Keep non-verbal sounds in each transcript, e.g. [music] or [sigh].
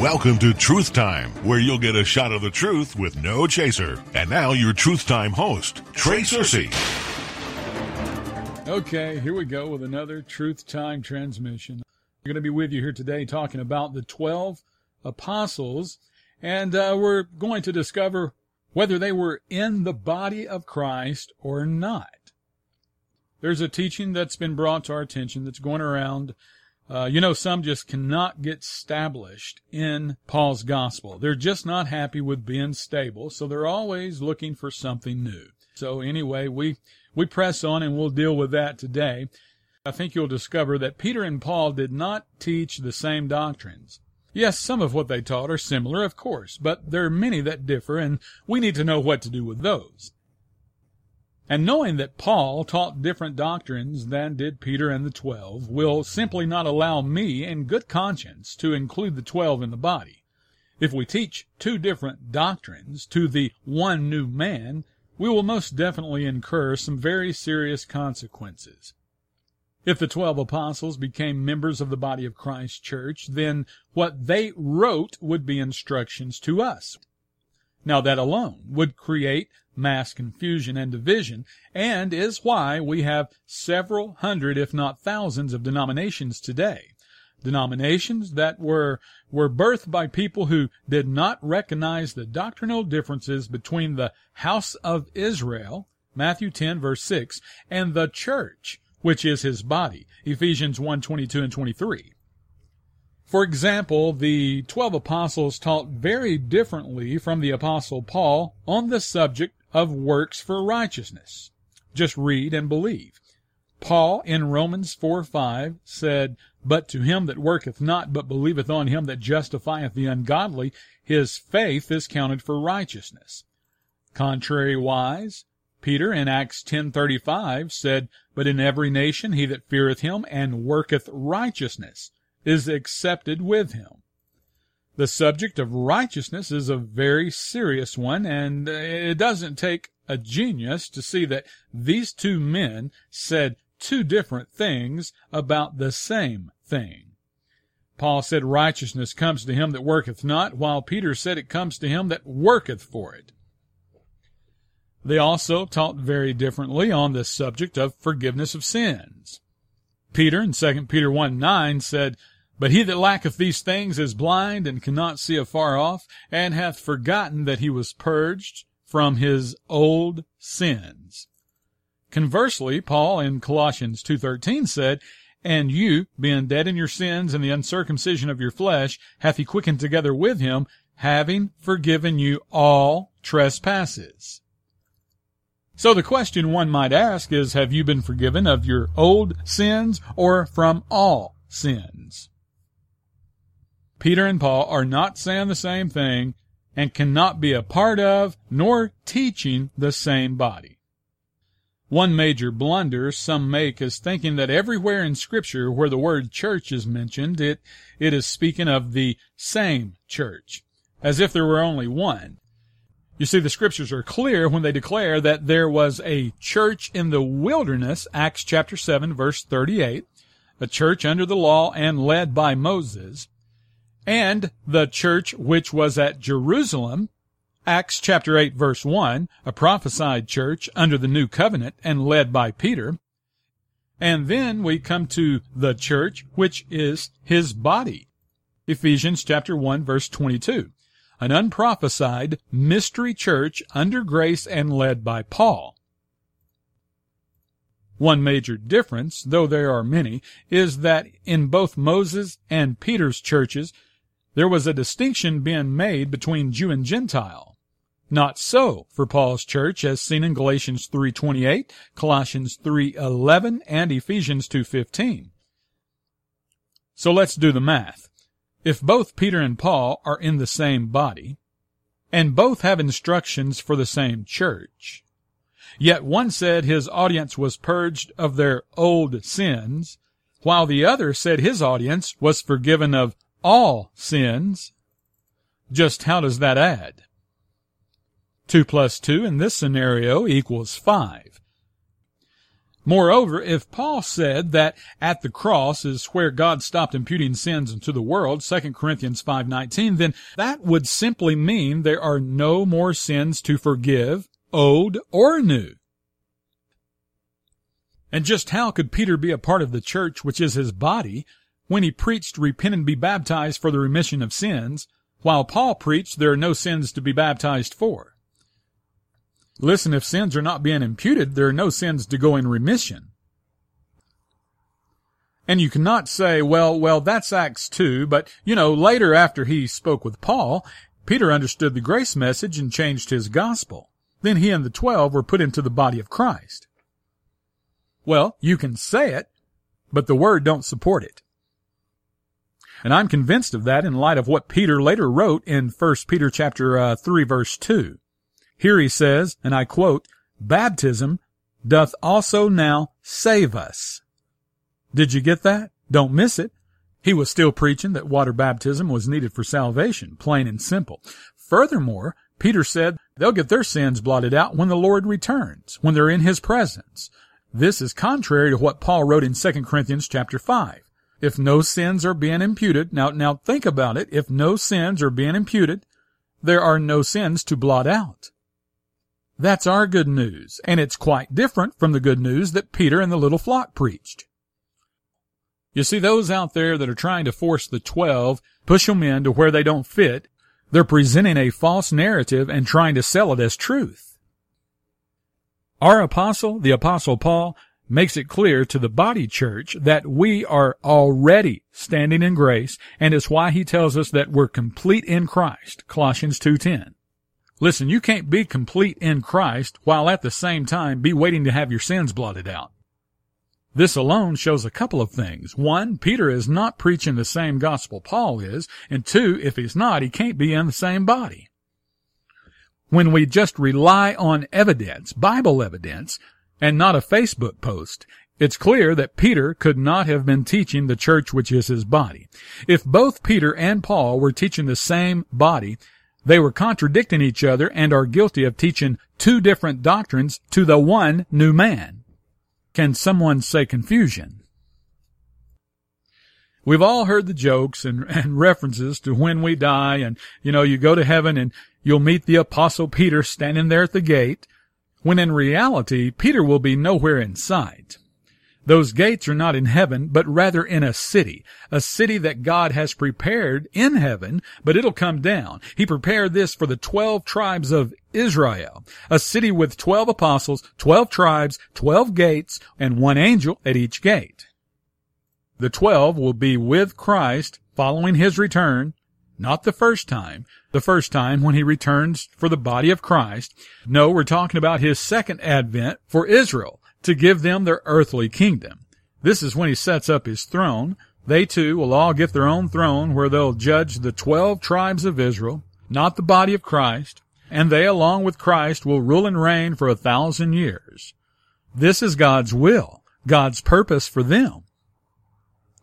Welcome to Truth Time, where you'll get a shot of the truth with no chaser. And now your Truth Time host, Trey Searcy. Okay, here we go with another Truth Time transmission. We're going to be with you here today talking about the 12 apostles, and uh, we're going to discover whether they were in the body of Christ or not. There's a teaching that's been brought to our attention that's going around uh, you know, some just cannot get established in Paul's gospel. They're just not happy with being stable, so they're always looking for something new. So anyway, we, we press on and we'll deal with that today. I think you'll discover that Peter and Paul did not teach the same doctrines. Yes, some of what they taught are similar, of course, but there are many that differ, and we need to know what to do with those. And knowing that Paul taught different doctrines than did Peter and the twelve will simply not allow me in good conscience to include the twelve in the body. If we teach two different doctrines to the one new man, we will most definitely incur some very serious consequences. If the twelve apostles became members of the body of Christ's church, then what they wrote would be instructions to us. Now that alone would create mass confusion and division, and is why we have several hundred, if not thousands, of denominations today. Denominations that were, were birthed by people who did not recognize the doctrinal differences between the house of Israel, Matthew 10 verse 6, and the church, which is his body, Ephesians 1, 22 and 23. For example, the twelve apostles taught very differently from the apostle Paul on the subject of works for righteousness. Just read and believe. Paul in Romans 4 5 said, But to him that worketh not, but believeth on him that justifieth the ungodly, his faith is counted for righteousness. Contrariwise, Peter in Acts 10:35 said, But in every nation he that feareth him and worketh righteousness is accepted with him. The subject of righteousness is a very serious one, and it doesn't take a genius to see that these two men said two different things about the same thing. Paul said righteousness comes to him that worketh not, while Peter said it comes to him that worketh for it. They also taught very differently on the subject of forgiveness of sins. Peter in 2 Peter 1 9 said, But he that lacketh these things is blind and cannot see afar off, and hath forgotten that he was purged from his old sins. Conversely, Paul in Colossians 2.13 said, And you, being dead in your sins and the uncircumcision of your flesh, hath he quickened together with him, having forgiven you all trespasses. So the question one might ask is, have you been forgiven of your old sins or from all sins? Peter and Paul are not saying the same thing and cannot be a part of nor teaching the same body. One major blunder some make is thinking that everywhere in scripture where the word church is mentioned, it, it is speaking of the same church, as if there were only one. You see, the scriptures are clear when they declare that there was a church in the wilderness, Acts chapter 7 verse 38, a church under the law and led by Moses, and the church which was at Jerusalem, Acts chapter 8 verse 1, a prophesied church under the new covenant and led by Peter. And then we come to the church which is his body. Ephesians chapter 1 verse 22 an unprophesied mystery church under grace and led by Paul. One major difference, though there are many, is that in both Moses and Peter's churches, there was a distinction being made between Jew and Gentile. Not so for Paul's church as seen in Galatians 3:28, Colossians 3:11, and Ephesians 2:15. So let's do the math. If both Peter and Paul are in the same body, and both have instructions for the same church, yet one said his audience was purged of their old sins, while the other said his audience was forgiven of all sins, just how does that add? 2 plus 2 in this scenario equals 5. Moreover, if Paul said that at the cross is where God stopped imputing sins into the world, 2 Corinthians 5:19, then that would simply mean there are no more sins to forgive, old or new. And just how could Peter be a part of the church which is his body when he preached repent and be baptized for the remission of sins, while Paul preached there are no sins to be baptized for? Listen, if sins are not being imputed, there are no sins to go in remission. And you cannot say, well, well, that's Acts 2, but, you know, later after he spoke with Paul, Peter understood the grace message and changed his gospel. Then he and the twelve were put into the body of Christ. Well, you can say it, but the word don't support it. And I'm convinced of that in light of what Peter later wrote in 1 Peter chapter uh, 3 verse 2. Here he says, and I quote, baptism doth also now save us. Did you get that? Don't miss it. He was still preaching that water baptism was needed for salvation, plain and simple. Furthermore, Peter said they'll get their sins blotted out when the Lord returns, when they're in his presence. This is contrary to what Paul wrote in 2 Corinthians chapter 5. If no sins are being imputed, now, now think about it. If no sins are being imputed, there are no sins to blot out. That's our good news, and it's quite different from the good news that Peter and the little flock preached. You see, those out there that are trying to force the twelve, push them in to where they don't fit, they're presenting a false narrative and trying to sell it as truth. Our apostle, the apostle Paul, makes it clear to the body church that we are already standing in grace, and it's why he tells us that we're complete in Christ, Colossians 2.10. Listen, you can't be complete in Christ while at the same time be waiting to have your sins blotted out. This alone shows a couple of things. One, Peter is not preaching the same gospel Paul is, and two, if he's not, he can't be in the same body. When we just rely on evidence, Bible evidence, and not a Facebook post, it's clear that Peter could not have been teaching the church which is his body. If both Peter and Paul were teaching the same body, they were contradicting each other and are guilty of teaching two different doctrines to the one new man. Can someone say confusion? We've all heard the jokes and, [laughs] and, references to when we die and, you know, you go to heaven and you'll meet the apostle Peter standing there at the gate, when in reality, Peter will be nowhere in sight. Those gates are not in heaven, but rather in a city, a city that God has prepared in heaven, but it'll come down. He prepared this for the twelve tribes of Israel, a city with twelve apostles, twelve tribes, twelve gates, and one angel at each gate. The twelve will be with Christ following his return, not the first time, the first time when he returns for the body of Christ. No, we're talking about his second advent for Israel to give them their earthly kingdom. This is when he sets up his throne. They too will all get their own throne where they'll judge the twelve tribes of Israel, not the body of Christ, and they along with Christ will rule and reign for a thousand years. This is God's will, God's purpose for them.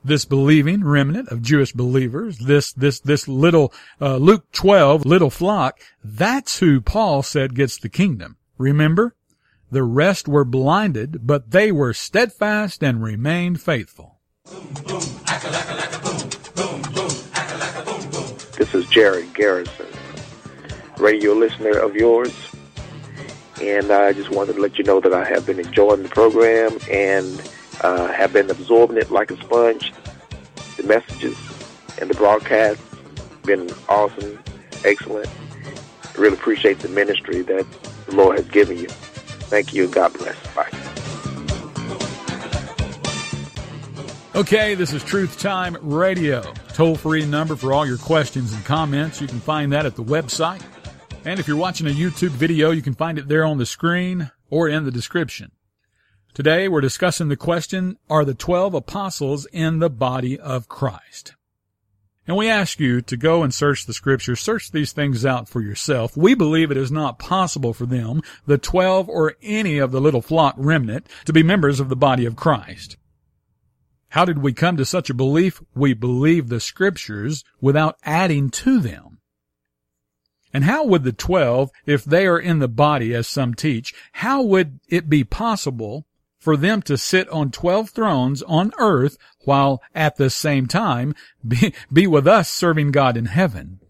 This believing remnant of Jewish believers, this, this, this little, uh, Luke 12 little flock, that's who Paul said gets the kingdom. Remember? The rest were blinded, but they were steadfast and remained faithful. This is Jared Garrison, radio listener of yours. And I just wanted to let you know that I have been enjoying the program and uh, have been absorbing it like a sponge. The messages and the broadcast been awesome, excellent. Really appreciate the ministry that the Lord has given you. Thank you. God bless. Bye. Okay, this is Truth Time Radio. Toll free number for all your questions and comments. You can find that at the website. And if you're watching a YouTube video, you can find it there on the screen or in the description. Today we're discussing the question, are the 12 apostles in the body of Christ? And we ask you to go and search the scriptures, search these things out for yourself. We believe it is not possible for them, the twelve or any of the little flock remnant, to be members of the body of Christ. How did we come to such a belief? We believe the scriptures without adding to them. And how would the twelve, if they are in the body as some teach, how would it be possible for them to sit on 12 thrones on earth while at the same time be, be with us serving God in heaven.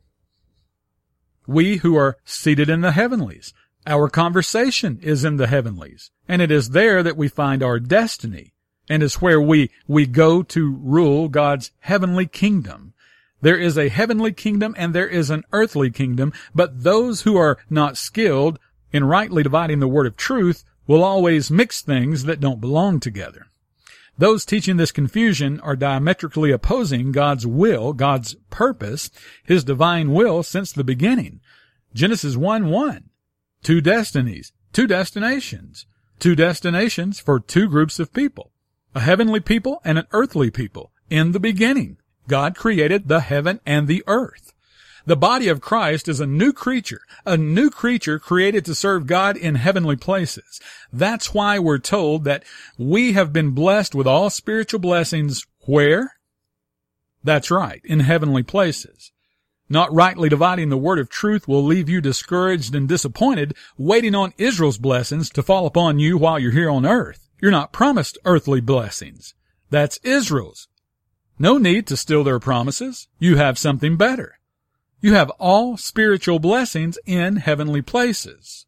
We who are seated in the heavenlies, our conversation is in the heavenlies, and it is there that we find our destiny, and is where we, we go to rule God's heavenly kingdom. There is a heavenly kingdom and there is an earthly kingdom, but those who are not skilled in rightly dividing the word of truth will always mix things that don't belong together. Those teaching this confusion are diametrically opposing God's will, God's purpose, His divine will since the beginning. Genesis 1 1. Two destinies, two destinations, two destinations for two groups of people. A heavenly people and an earthly people. In the beginning, God created the heaven and the earth. The body of Christ is a new creature, a new creature created to serve God in heavenly places. That's why we're told that we have been blessed with all spiritual blessings where? That's right, in heavenly places. Not rightly dividing the word of truth will leave you discouraged and disappointed, waiting on Israel's blessings to fall upon you while you're here on earth. You're not promised earthly blessings. That's Israel's. No need to steal their promises. You have something better. You have all spiritual blessings in heavenly places.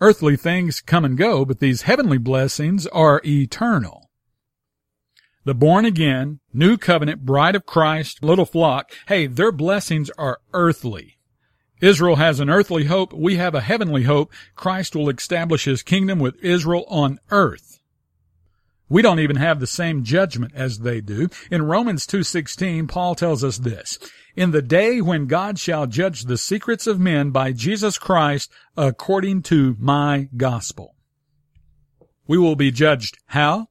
Earthly things come and go, but these heavenly blessings are eternal. The born again, new covenant bride of Christ, little flock, hey, their blessings are earthly. Israel has an earthly hope. We have a heavenly hope. Christ will establish his kingdom with Israel on earth. We don't even have the same judgment as they do. In Romans 2:16, Paul tells us this: "In the day when God shall judge the secrets of men by Jesus Christ according to my gospel." We will be judged how?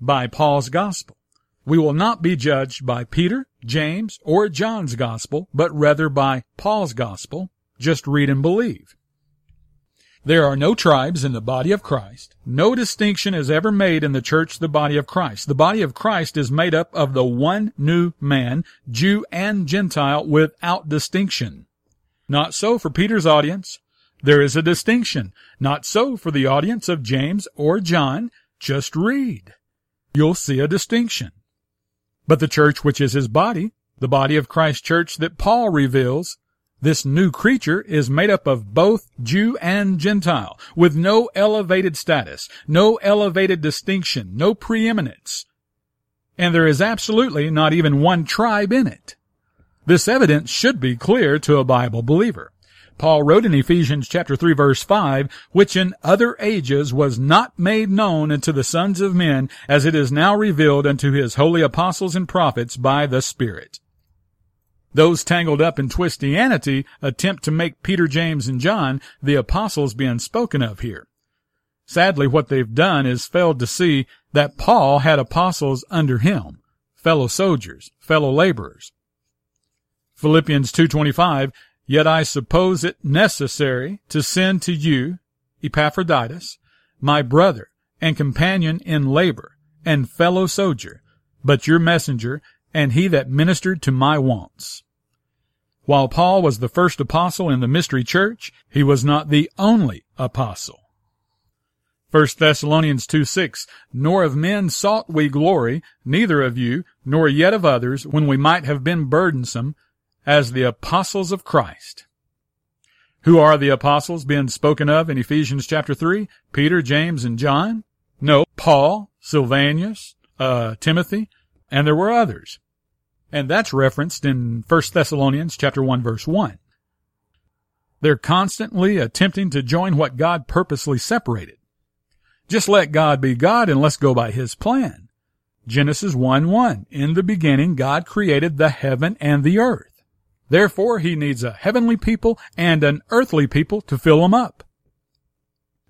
By Paul's gospel. We will not be judged by Peter, James, or John's gospel, but rather by Paul's gospel. Just read and believe. There are no tribes in the body of Christ. No distinction is ever made in the church, the body of Christ. The body of Christ is made up of the one new man, Jew and Gentile, without distinction. Not so for Peter's audience. There is a distinction. Not so for the audience of James or John. Just read. You'll see a distinction. But the church which is his body, the body of Christ church that Paul reveals, this new creature is made up of both Jew and Gentile, with no elevated status, no elevated distinction, no preeminence. And there is absolutely not even one tribe in it. This evidence should be clear to a Bible believer. Paul wrote in Ephesians chapter 3 verse 5, which in other ages was not made known unto the sons of men, as it is now revealed unto his holy apostles and prophets by the Spirit. Those tangled up in Twistianity attempt to make Peter, James, and John the apostles being spoken of here. Sadly, what they've done is failed to see that Paul had apostles under him, fellow soldiers, fellow laborers. Philippians 2.25, Yet I suppose it necessary to send to you Epaphroditus, my brother and companion in labor and fellow soldier, but your messenger and he that ministered to my wants. While Paul was the first apostle in the mystery church, he was not the only apostle. 1 Thessalonians 2 6, Nor of men sought we glory, neither of you, nor yet of others, when we might have been burdensome, as the apostles of Christ. Who are the apostles being spoken of in Ephesians chapter 3? Peter, James, and John? No, Paul, Silvanus, uh, Timothy, and there were others. And that's referenced in 1 Thessalonians chapter 1 verse 1. They're constantly attempting to join what God purposely separated. Just let God be God and let's go by his plan. Genesis 1 1. In the beginning, God created the heaven and the earth. Therefore, he needs a heavenly people and an earthly people to fill them up.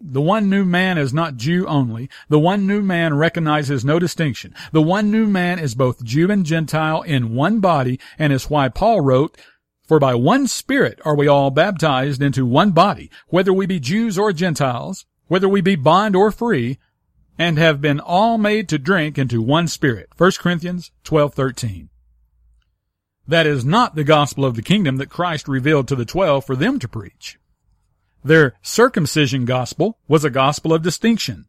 The one new man is not Jew only. The one new man recognizes no distinction. The one new man is both Jew and Gentile in one body, and is why Paul wrote, For by one Spirit are we all baptized into one body, whether we be Jews or Gentiles, whether we be bond or free, and have been all made to drink into one Spirit. 1 Corinthians 12:13. That is not the gospel of the kingdom that Christ revealed to the twelve for them to preach. Their circumcision gospel was a gospel of distinction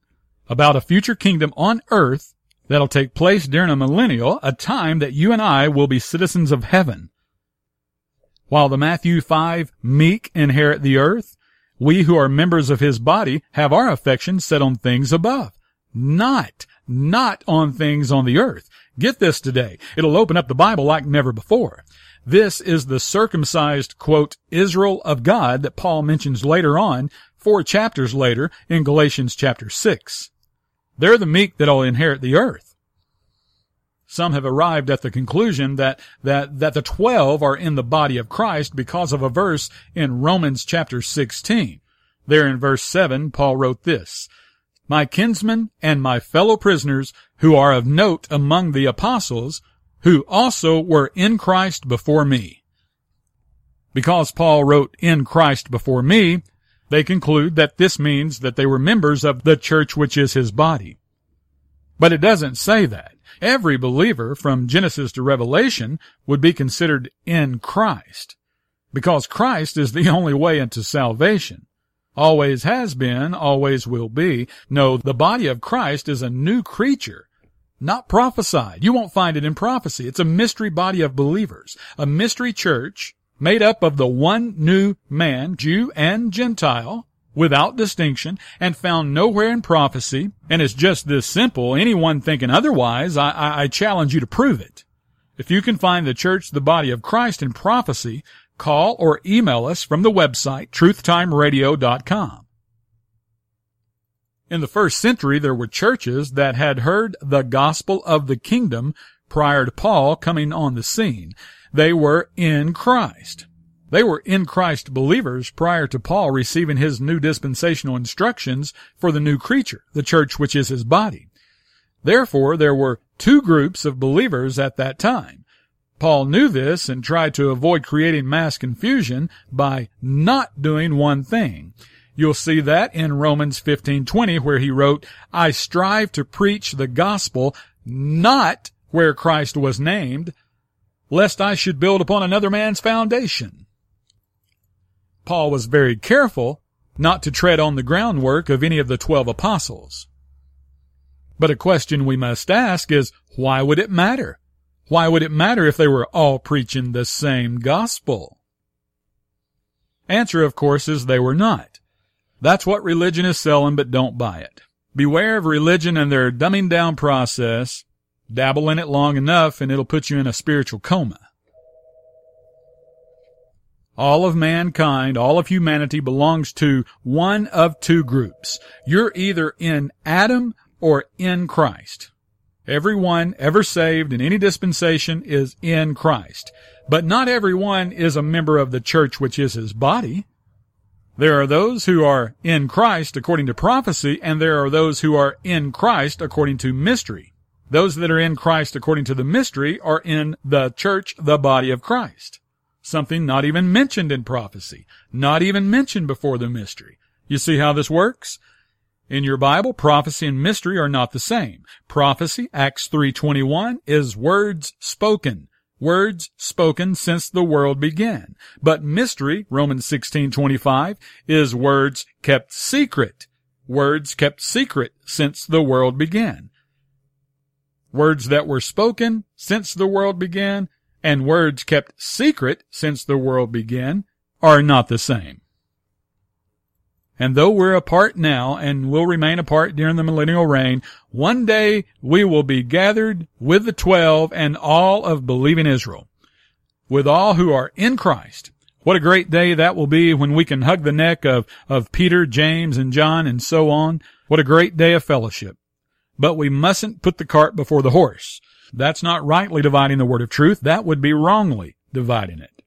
about a future kingdom on earth that'll take place during a millennial, a time that you and I will be citizens of heaven. While the Matthew 5 meek inherit the earth, we who are members of his body have our affections set on things above, not, not on things on the earth. Get this today. It'll open up the Bible like never before. This is the circumcised, quote, Israel of God that Paul mentions later on, four chapters later in Galatians chapter 6. They're the meek that'll inherit the earth. Some have arrived at the conclusion that, that, that the twelve are in the body of Christ because of a verse in Romans chapter 16. There in verse 7, Paul wrote this, My kinsmen and my fellow prisoners who are of note among the apostles, who also were in Christ before me. Because Paul wrote in Christ before me, they conclude that this means that they were members of the church which is his body. But it doesn't say that. Every believer from Genesis to Revelation would be considered in Christ. Because Christ is the [laughs] only way into salvation. Always has been, always will be. No, the body of Christ is a new creature not prophesied. You won't find it in prophecy. It's a mystery body of believers, a mystery church made up of the one new man, Jew and Gentile, without distinction, and found nowhere in prophecy. And it's just this simple. Anyone thinking otherwise, I, I, I challenge you to prove it. If you can find the church, the body of Christ in prophecy, call or email us from the website truthtimeradio.com. In the first century, there were churches that had heard the gospel of the kingdom prior to Paul coming on the scene. They were in Christ. They were in Christ believers prior to Paul receiving his new dispensational instructions for the new creature, the church which is his body. Therefore, there were two groups of believers at that time. Paul knew this and tried to avoid creating mass confusion by not doing one thing. You'll see that in Romans 15:20 where he wrote, "I strive to preach the gospel not where Christ was named, lest I should build upon another man's foundation." Paul was very careful not to tread on the groundwork of any of the 12 apostles. But a question we must ask is, why would it matter? Why would it matter if they were all preaching the same gospel? Answer, of course, is they were not. That's what religion is selling, but don't buy it. Beware of religion and their dumbing down process. Dabble in it long enough and it'll put you in a spiritual coma. All of mankind, all of humanity belongs to one of two groups. You're either in Adam or in Christ. Everyone ever saved in any dispensation is in Christ. But not everyone is a member of the church which is his body. There are those who are in Christ according to prophecy, and there are those who are in Christ according to mystery. Those that are in Christ according to the mystery are in the church, the body of Christ. Something not even mentioned in prophecy, not even mentioned before the mystery. You see how this works? In your Bible, prophecy and mystery are not the same. Prophecy, Acts 3.21, is words spoken words spoken since the world began. But mystery, Romans 16:25, is words kept secret. Words kept secret since the world began. Words that were spoken since the world began and words kept secret since the world began are not the same. And though we're apart now and will remain apart during the millennial reign, one day we will be gathered with the twelve and all of believing Israel, with all who are in Christ. What a great day that will be when we can hug the neck of, of Peter, James, and John and so on. What a great day of fellowship. But we mustn't put the cart before the horse. That's not rightly dividing the word of truth. That would be wrongly dividing it.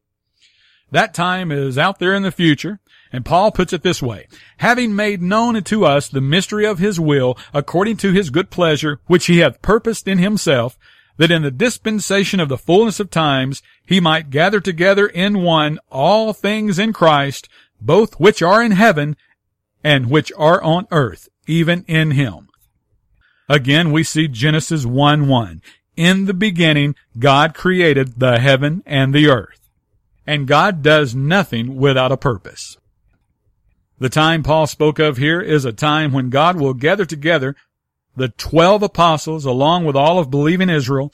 That time is out there in the future. And Paul puts it this way, having made known to us the mystery of his will according to his good pleasure, which he hath purposed in himself, that in the dispensation of the fullness of times he might gather together in one all things in Christ, both which are in heaven and which are on earth, even in him. Again, we see Genesis 1 1. In the beginning, God created the heaven and the earth. And God does nothing without a purpose. The time Paul spoke of here is a time when God will gather together the twelve apostles along with all of believing Israel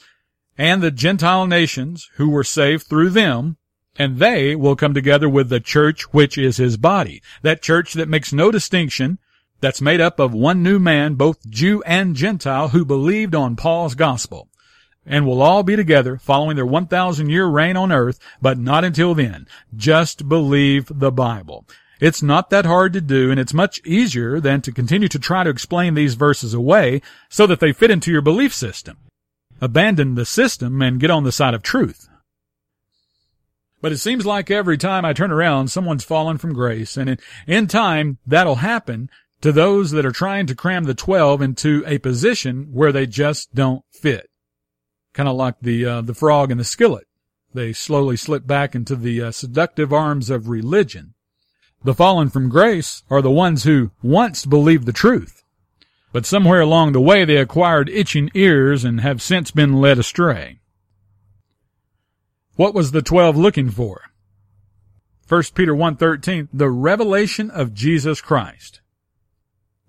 and the Gentile nations who were saved through them, and they will come together with the church which is his body. That church that makes no distinction, that's made up of one new man, both Jew and Gentile, who believed on Paul's gospel. And will all be together following their 1,000 year reign on earth, but not until then. Just believe the Bible. It's not that hard to do, and it's much easier than to continue to try to explain these verses away so that they fit into your belief system. Abandon the system and get on the side of truth. But it seems like every time I turn around, someone's fallen from grace, and in, time, that'll happen to those that are trying to cram the 12 into a position where they just don't fit. Kind of like the, uh, the frog in the skillet. They slowly slip back into the uh, seductive arms of religion. The fallen from grace are the ones who once believed the truth, but somewhere along the way they acquired itching ears and have since been led astray. What was the twelve looking for? 1 Peter 1.13, the revelation of Jesus Christ.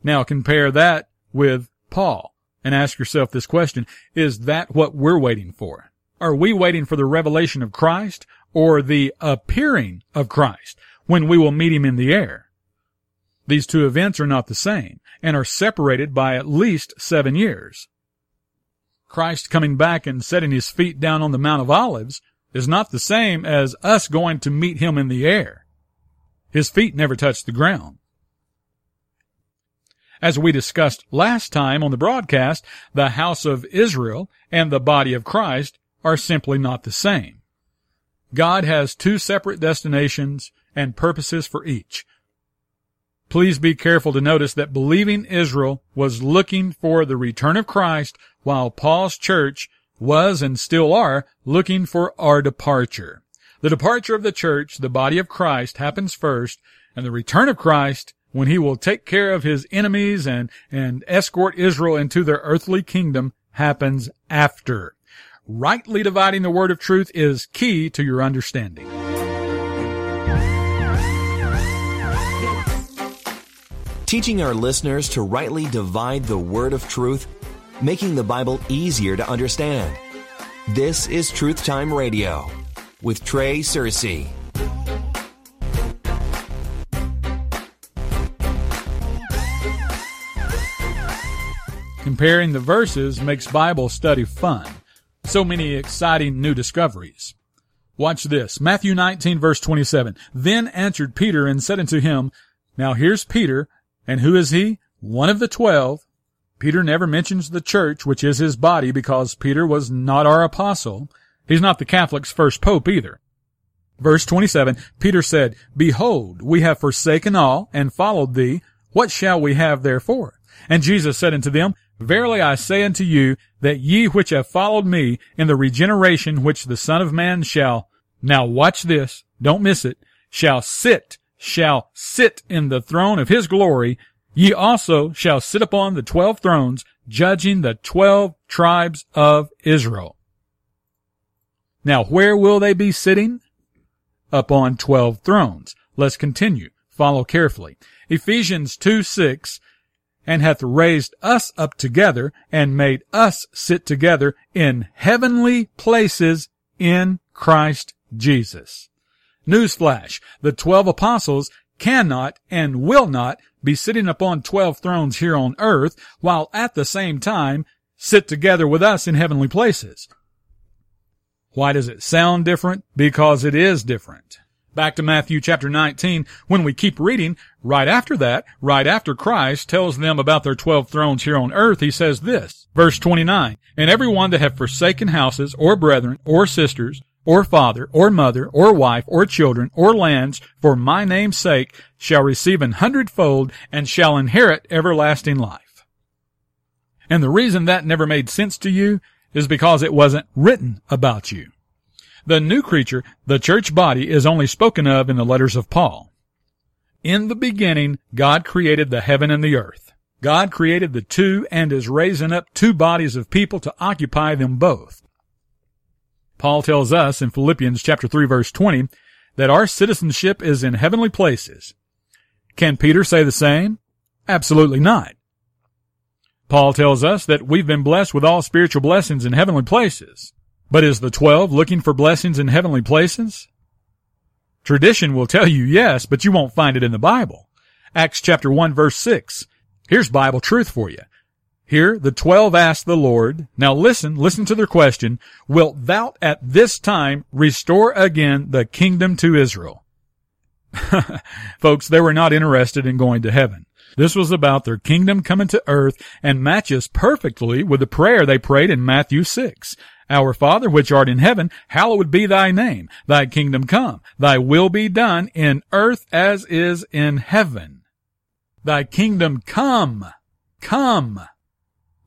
Now compare that with Paul and ask yourself this question, is that what we're waiting for? Are we waiting for the revelation of Christ or the appearing of Christ? When we will meet him in the air. These two events are not the same and are separated by at least seven years. Christ coming back and setting his feet down on the Mount of Olives is not the same as us going to meet him in the air. His feet never touched the ground. As we discussed last time on the broadcast, the house of Israel and the body of Christ are simply not the same. God has two separate destinations and purposes for each. Please be careful to notice that believing Israel was looking for the return of Christ while Paul's church was and still are looking for our departure. The departure of the church, the body of Christ, happens first, and the return of Christ, when he will take care of his enemies and, and escort Israel into their earthly kingdom, happens after. Rightly dividing the word of truth is key to your understanding. Teaching our listeners to rightly divide the word of truth, making the Bible easier to understand. This is Truth Time Radio with Trey Searcy. Comparing the verses makes Bible study fun. So many exciting new discoveries. Watch this. Matthew 19 verse 27. Then answered Peter and said unto him, Now here's Peter, and who is he? One of the twelve. Peter never mentions the church, which is his body, because Peter was not our apostle. He's not the Catholic's first pope either. Verse 27, Peter said, Behold, we have forsaken all and followed thee. What shall we have therefore? And Jesus said unto them, Verily I say unto you, that ye which have followed me in the regeneration which the Son of Man shall, now watch this, don't miss it, shall sit shall sit in the throne of his glory, ye also shall sit upon the twelve thrones, judging the twelve tribes of Israel. Now where will they be sitting? Upon twelve thrones. Let's continue. Follow carefully. Ephesians 2 6 and hath raised us up together and made us sit together in heavenly places in Christ Jesus. Newsflash, the twelve apostles cannot and will not be sitting upon twelve thrones here on earth while at the same time sit together with us in heavenly places. Why does it sound different? Because it is different. Back to Matthew chapter 19, when we keep reading, right after that, right after Christ tells them about their twelve thrones here on earth, he says this, verse 29, And every one that have forsaken houses, or brethren, or sisters, or father, or mother, or wife, or children, or lands, for my name's sake, shall receive an hundredfold, and shall inherit everlasting life. And the reason that never made sense to you is because it wasn't written about you. The new creature, the church body, is only spoken of in the letters of Paul. In the beginning, God created the heaven and the earth. God created the two and is raising up two bodies of people to occupy them both. Paul tells us in Philippians chapter 3 verse 20 that our citizenship is in heavenly places. Can Peter say the same? Absolutely not. Paul tells us that we've been blessed with all spiritual blessings in heavenly places. But is the twelve looking for blessings in heavenly places? Tradition will tell you yes, but you won't find it in the Bible. Acts chapter 1 verse 6. Here's Bible truth for you. Here the twelve asked the Lord, now listen, listen to their question, wilt thou at this time restore again the kingdom to Israel? [laughs] Folks, they were not interested in going to heaven. This was about their kingdom coming to earth and matches perfectly with the prayer they prayed in Matthew 6. Our Father which art in heaven, hallowed be thy name. Thy kingdom come. Thy will be done in earth as is in heaven. Thy kingdom come. Come.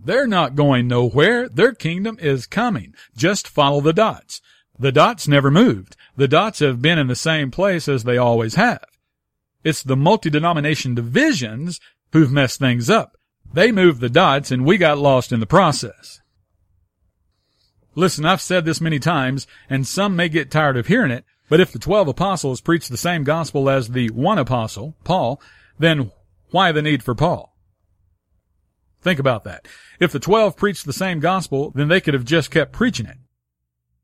They're not going nowhere. Their kingdom is coming. Just follow the dots. The dots never moved. The dots have been in the same place as they always have. It's the multi-denomination divisions who've messed things up. They moved the dots and we got lost in the process. Listen, I've said this many times and some may get tired of hearing it, but if the twelve apostles preached the same gospel as the one apostle, Paul, then why the need for Paul? Think about that. If the twelve preached the same gospel, then they could have just kept preaching it.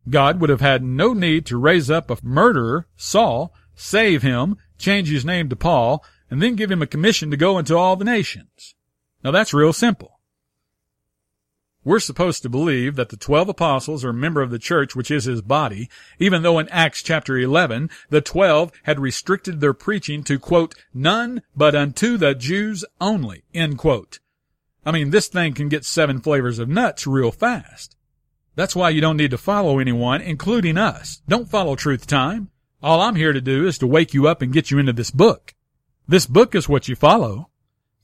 God would have had no need to raise up a murderer, Saul, save him, change his name to Paul, and then give him a commission to go into all the nations. Now that's real simple. We're supposed to believe that the twelve apostles are a member of the church, which is his body, even though in Acts chapter 11, the twelve had restricted their preaching to, quote, none but unto the Jews only, end quote. I mean, this thing can get seven flavors of nuts real fast. That's why you don't need to follow anyone, including us. Don't follow Truth Time. All I'm here to do is to wake you up and get you into this book. This book is what you follow.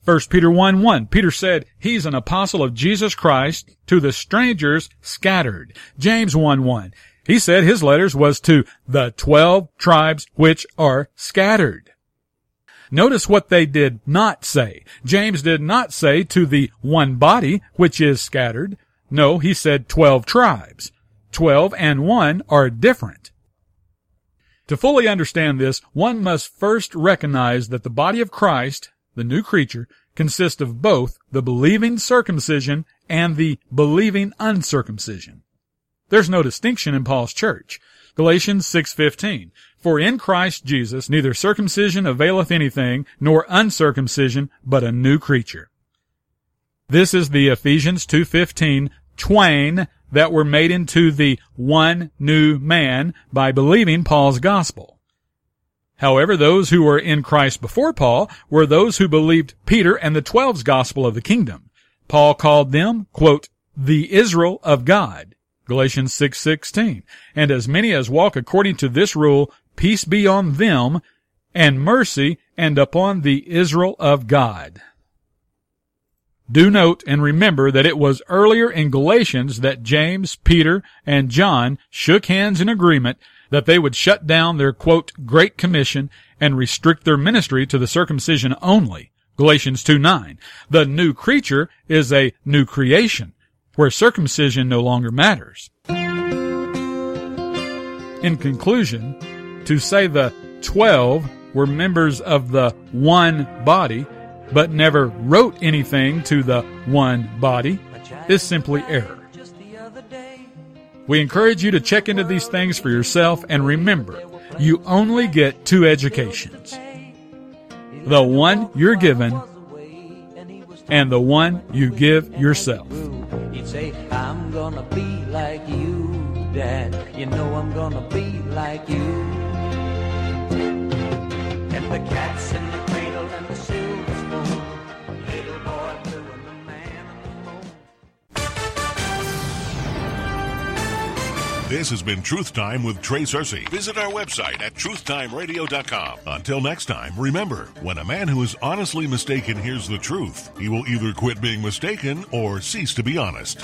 1 Peter 1 1, Peter said, He's an apostle of Jesus Christ to the strangers scattered. James 1 1, he said his letters was to the twelve tribes which are scattered. Notice what they did not say. James did not say to the one body which is scattered. No, he said twelve tribes. Twelve and one are different. To fully understand this, one must first recognize that the body of Christ, the new creature, consists of both the believing circumcision and the believing uncircumcision. There's no distinction in Paul's church. Galatians 6:15 For in Christ Jesus neither circumcision availeth anything nor uncircumcision but a new creature. This is the Ephesians 2:15 twain that were made into the one new man by believing Paul's gospel. However, those who were in Christ before Paul were those who believed Peter and the twelve's gospel of the kingdom. Paul called them, quote, the Israel of God. Galatians 6:16. and as many as walk according to this rule, peace be on them and mercy and upon the Israel of God. Do note and remember that it was earlier in Galatians that James, Peter, and John shook hands in agreement that they would shut down their quote, Great Commission and restrict their ministry to the circumcision only. Galatians 2 9. The new creature is a new creation, where circumcision no longer matters. In conclusion, to say the twelve were members of the one body but never wrote anything to the one body is simply error. We encourage you to check into these things for yourself and remember, you only get two educations. The one you're given and the one you give yourself. Say, I'm gonna be like you, Dad. You know I'm gonna be like you. This has been Truth Time with Trey Searcy. Visit our website at truthtimeradio.com. Until next time, remember, when a man who is honestly mistaken hears the truth, he will either quit being mistaken or cease to be honest.